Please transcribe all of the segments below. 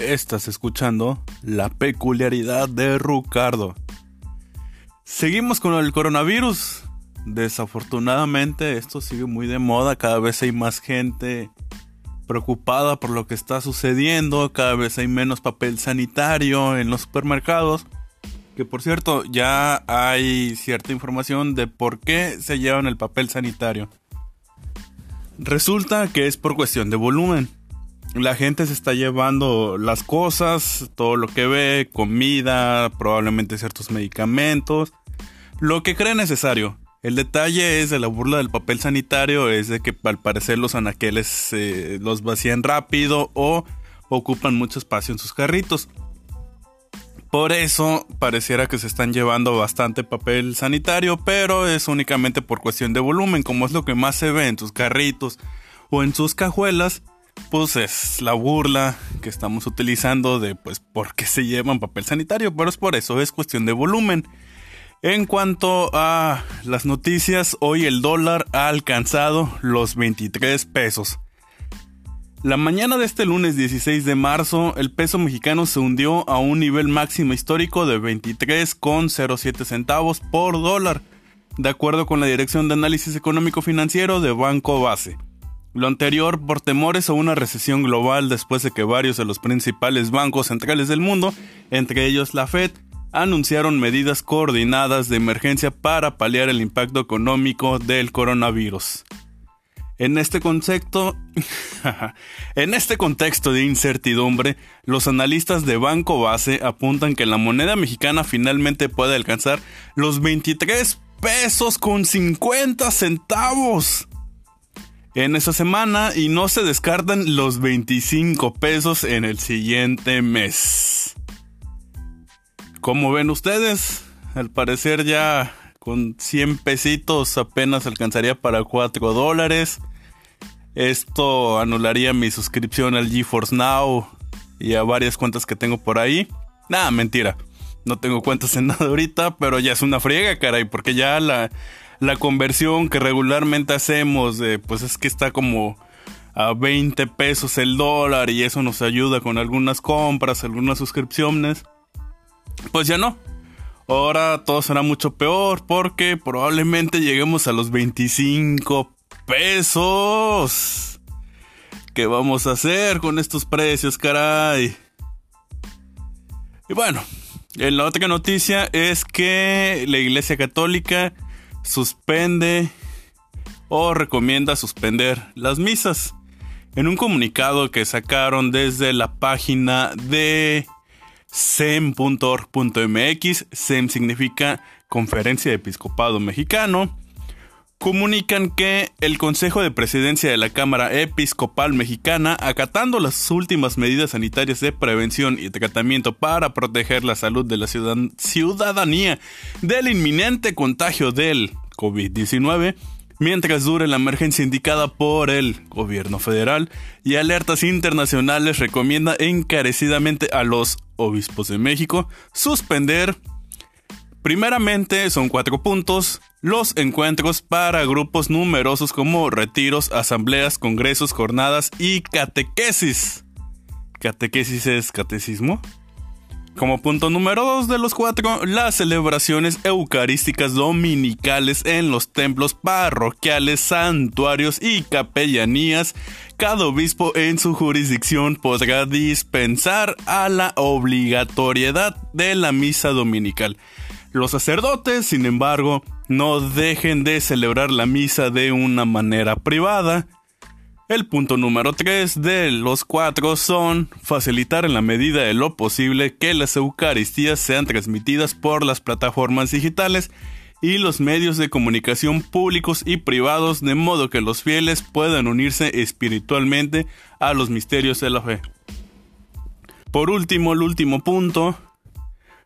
Estás escuchando la peculiaridad de Rucardo. Seguimos con el coronavirus. Desafortunadamente esto sigue muy de moda, cada vez hay más gente preocupada por lo que está sucediendo, cada vez hay menos papel sanitario en los supermercados. Que por cierto, ya hay cierta información de por qué se llevan el papel sanitario. Resulta que es por cuestión de volumen. La gente se está llevando las cosas, todo lo que ve, comida, probablemente ciertos medicamentos, lo que cree necesario. El detalle es de la burla del papel sanitario es de que al parecer los anaqueles eh, los vacían rápido o ocupan mucho espacio en sus carritos. Por eso pareciera que se están llevando bastante papel sanitario, pero es únicamente por cuestión de volumen, como es lo que más se ve en tus carritos o en sus cajuelas, pues es la burla que estamos utilizando de pues por qué se llevan papel sanitario, pero es por eso, es cuestión de volumen. En cuanto a las noticias, hoy el dólar ha alcanzado los 23 pesos. La mañana de este lunes 16 de marzo, el peso mexicano se hundió a un nivel máximo histórico de 23,07 centavos por dólar, de acuerdo con la Dirección de Análisis Económico Financiero de Banco Base. Lo anterior por temores a una recesión global después de que varios de los principales bancos centrales del mundo, entre ellos la Fed, anunciaron medidas coordinadas de emergencia para paliar el impacto económico del coronavirus. En este concepto, en este contexto de incertidumbre, los analistas de Banco Base apuntan que la moneda mexicana finalmente puede alcanzar los 23 pesos con 50 centavos en esa semana y no se descartan los 25 pesos en el siguiente mes. ¿Cómo ven ustedes? Al parecer ya con 100 pesitos apenas alcanzaría para 4 dólares. Esto anularía mi suscripción al GeForce Now y a varias cuentas que tengo por ahí. Nada, mentira. No tengo cuentas en nada ahorita, pero ya es una friega, caray, porque ya la, la conversión que regularmente hacemos, pues es que está como a 20 pesos el dólar y eso nos ayuda con algunas compras, algunas suscripciones. Pues ya no. Ahora todo será mucho peor porque probablemente lleguemos a los 25 pesos. ¿Qué vamos a hacer con estos precios, caray? Y bueno, la otra noticia es que la Iglesia Católica suspende o recomienda suspender las misas. En un comunicado que sacaron desde la página de sem.org.mx, sem significa Conferencia de Episcopado Mexicano, comunican que el Consejo de Presidencia de la Cámara Episcopal Mexicana, acatando las últimas medidas sanitarias de prevención y tratamiento para proteger la salud de la ciudadanía del inminente contagio del COVID-19, mientras dure la emergencia indicada por el gobierno federal y alertas internacionales recomienda encarecidamente a los obispos de México suspender Primeramente son cuatro puntos, los encuentros para grupos numerosos como retiros, asambleas, congresos, jornadas y catequesis. ¿Catequesis es catecismo? Como punto número dos de los cuatro, las celebraciones eucarísticas dominicales en los templos parroquiales, santuarios y capellanías. Cada obispo en su jurisdicción podrá dispensar a la obligatoriedad de la misa dominical. Los sacerdotes, sin embargo, no dejen de celebrar la misa de una manera privada. El punto número 3 de los cuatro son facilitar en la medida de lo posible que las Eucaristías sean transmitidas por las plataformas digitales y los medios de comunicación públicos y privados de modo que los fieles puedan unirse espiritualmente a los misterios de la fe. Por último, el último punto,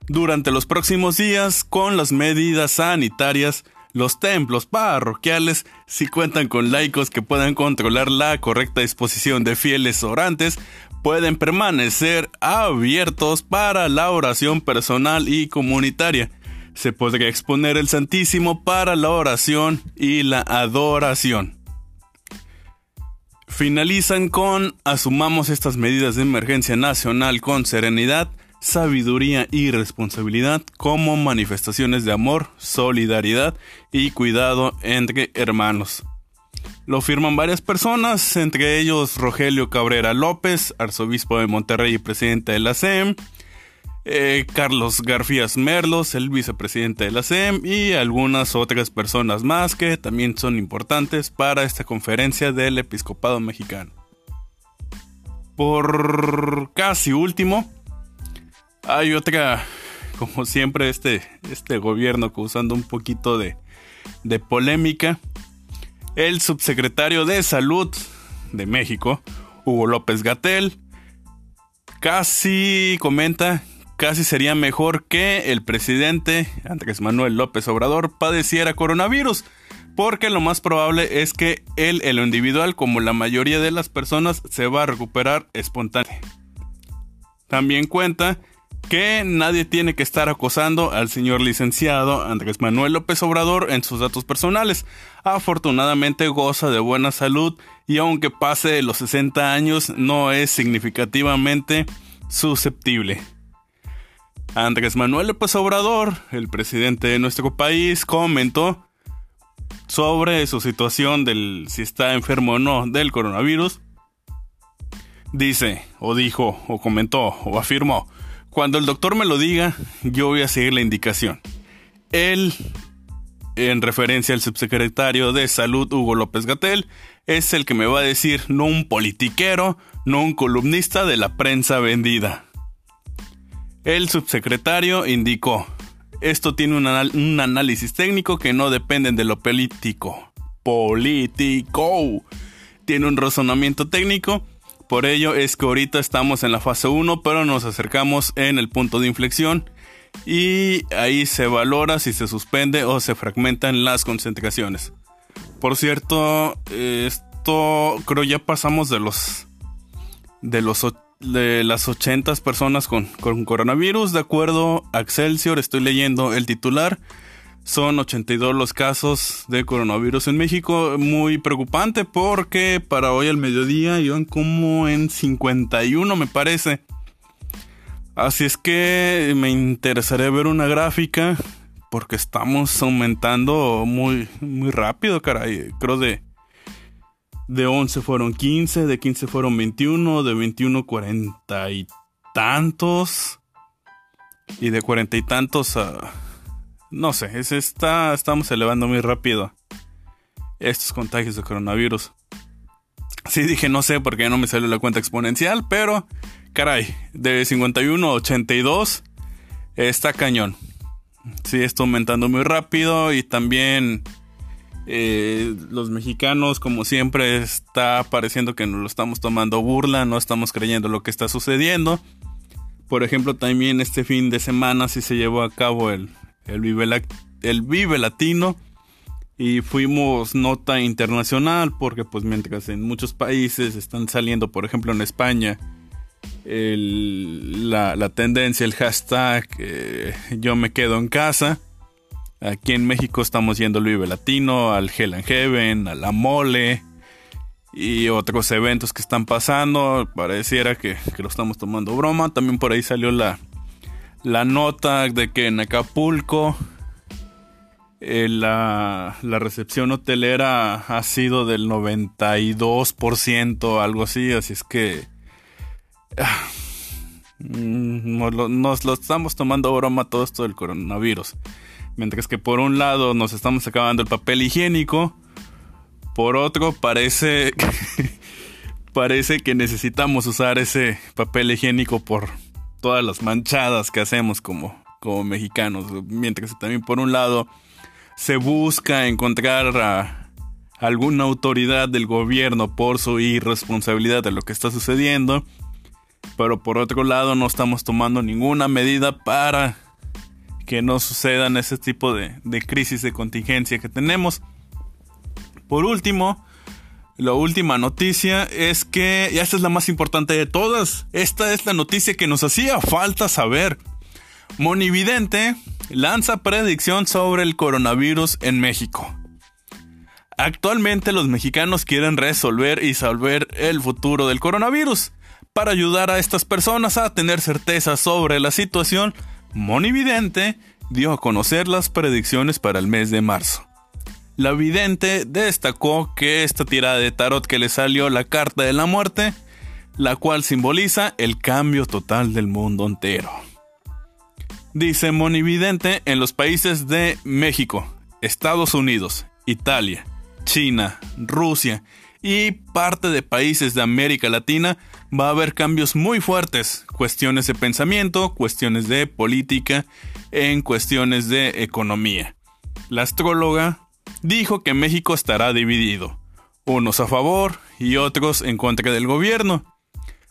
durante los próximos días, con las medidas sanitarias, los templos parroquiales, si cuentan con laicos que puedan controlar la correcta disposición de fieles orantes, pueden permanecer abiertos para la oración personal y comunitaria. Se podría exponer el Santísimo para la oración y la adoración. finalizan con asumamos estas medidas de emergencia nacional con serenidad, sabiduría y responsabilidad como manifestaciones de amor, solidaridad y cuidado entre hermanos. Lo firman varias personas, entre ellos Rogelio Cabrera López, arzobispo de Monterrey y presidente de la SEM, eh, Carlos Garfías Merlos, el vicepresidente de la SEM, y algunas otras personas más que también son importantes para esta conferencia del episcopado mexicano. Por casi último, hay otra, como siempre, este, este gobierno causando un poquito de, de polémica. El subsecretario de Salud de México, Hugo López Gatel, casi comenta casi sería mejor que el presidente Andrés Manuel López Obrador padeciera coronavirus, porque lo más probable es que él en lo individual, como la mayoría de las personas, se va a recuperar espontáneamente. También cuenta que nadie tiene que estar acosando al señor licenciado Andrés Manuel López Obrador en sus datos personales. Afortunadamente goza de buena salud y aunque pase los 60 años no es significativamente susceptible. Andrés Manuel López Obrador, el presidente de nuestro país, comentó sobre su situación del si está enfermo o no del coronavirus. Dice, o dijo, o comentó, o afirmó, cuando el doctor me lo diga, yo voy a seguir la indicación. Él, en referencia al subsecretario de Salud Hugo López Gatel, es el que me va a decir, no un politiquero, no un columnista de la prensa vendida. El subsecretario indicó, esto tiene un, análisis técnico que no depende de lo político. Político. Tiene un razonamiento técnico. Por ello es que ahorita estamos en la fase 1, pero nos acercamos en el punto de inflexión. Y ahí se valora si se suspende o se fragmentan las concentraciones. Por cierto, esto creo ya pasamos de los de los de las 80 personas con, coronavirus. De acuerdo a Excelsior, estoy leyendo el titular. Son 82 los casos de coronavirus en México. Muy preocupante porque para hoy al mediodía iban como en 51 me parece. Así es que me interesaría ver una gráfica porque estamos aumentando muy, muy rápido, caray. Creo de de 11 fueron 15, de 15 fueron 21, de 21 40 y tantos. Y de 40 y tantos a... No sé, es, está, estamos elevando muy rápido estos contagios de coronavirus. Sí dije no sé porque no me salió la cuenta exponencial, pero caray, de 51 a 82 está cañón. Sí, está aumentando muy rápido y también eh, los mexicanos, como siempre, está pareciendo que nos lo estamos tomando burla, no estamos creyendo lo que está sucediendo. Por ejemplo, también este fin de semana sí se llevó a cabo el, el, Vive, el Vive Latino y fuimos nota internacional porque pues mientras en muchos países están saliendo, por ejemplo en España, la, la, tendencia, el hashtag eh, yo me quedo en casa Aquí en México estamos yendo al Vive Latino, al Hell and Heaven, a la Mole y otros eventos que están pasando. Pareciera que, lo estamos tomando broma. También por ahí salió la, la nota de que en Acapulco eh, la, la, recepción hotelera ha sido del 92%, algo así. Así es que... Ah, mm, nos lo estamos tomando broma todo esto del coronavirus. Mientras que por un lado nos estamos acabando el papel higiénico, por otro parece parece que necesitamos usar ese papel higiénico por todas las manchadas que hacemos como, como mexicanos. Mientras que también por un lado se busca encontrar a alguna autoridad del gobierno por su irresponsabilidad de lo que está sucediendo. Pero por otro lado no estamos tomando ninguna medida para que no sucedan ese tipo de, crisis de contingencia que tenemos. Por último, la última noticia es que, y esta es la más importante de todas, esta es la noticia que nos hacía falta saber. Monividente lanza predicción sobre el coronavirus en México. Actualmente los mexicanos quieren resolver y salvar el futuro del coronavirus. Para ayudar a estas personas a tener certeza sobre la situación, Monividente dio a conocer las predicciones para el mes de marzo. La vidente destacó que esta tirada de tarot que le salió la carta de la muerte, la cual simboliza el cambio total del mundo entero. Dice Monividente en los países de México, Estados Unidos, Italia, China, Rusia y parte de países de América Latina va a haber cambios muy fuertes, cuestiones de pensamiento, cuestiones de política, en cuestiones de economía. La astróloga dijo que México estará dividido, unos a favor y otros en contra del gobierno.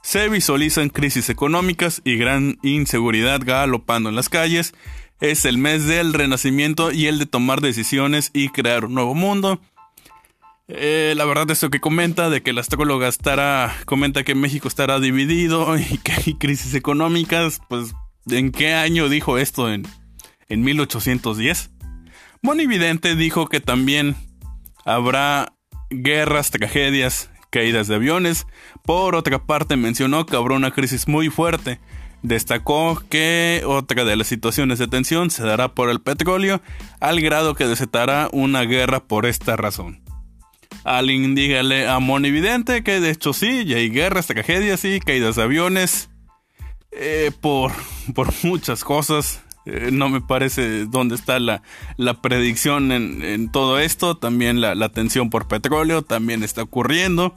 Se visualizan crisis económicas y gran inseguridad galopando en las calles. Es el mes del renacimiento y el de tomar decisiones y crear un nuevo mundo. Eh, la verdad, esto que comenta de que la astróloga estará, comenta que México estará dividido y que hay crisis económicas, pues, ¿en qué año dijo esto? ¿En, en 1810? Monividente dijo que también habrá guerras, tragedias, caídas de aviones. Por otra parte, mencionó que habrá una crisis muy fuerte. Destacó que otra de las situaciones de tensión se dará por el petróleo, al grado que desatará una guerra por esta razón. Alguien dígale a Monividente que de hecho sí, ya hay guerras, tragedias y caídas de aviones. Eh, por, por muchas cosas. Eh, no me parece dónde está la, predicción en, todo esto. También la, tensión por petróleo también está ocurriendo.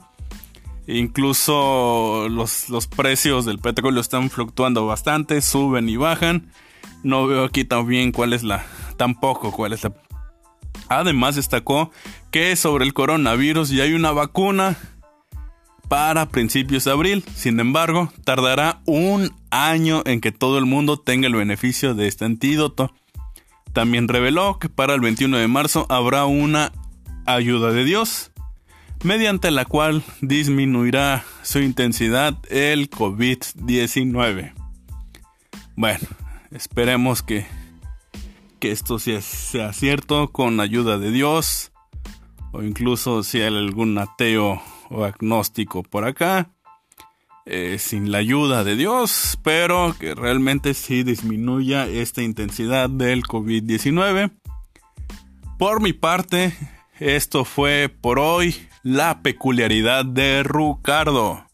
Incluso los, los, precios del petróleo están fluctuando bastante, suben y bajan. No veo aquí también cuál es la, tampoco cuál es la. Además destacó que sobre el coronavirus ya hay una vacuna para principios de abril. Sin embargo, tardará un año en que todo el mundo tenga el beneficio de este antídoto. También reveló que para el 21 de marzo habrá una ayuda de Dios, mediante la cual disminuirá su intensidad el COVID-19. Bueno, esperemos que, que esto sea, sea cierto con ayuda de Dios, o incluso si hay algún ateo o agnóstico por acá, eh, sin la ayuda de Dios, pero que realmente sí disminuya esta intensidad del COVID-19. Por mi parte, esto fue por hoy la peculiaridad de Ricardo.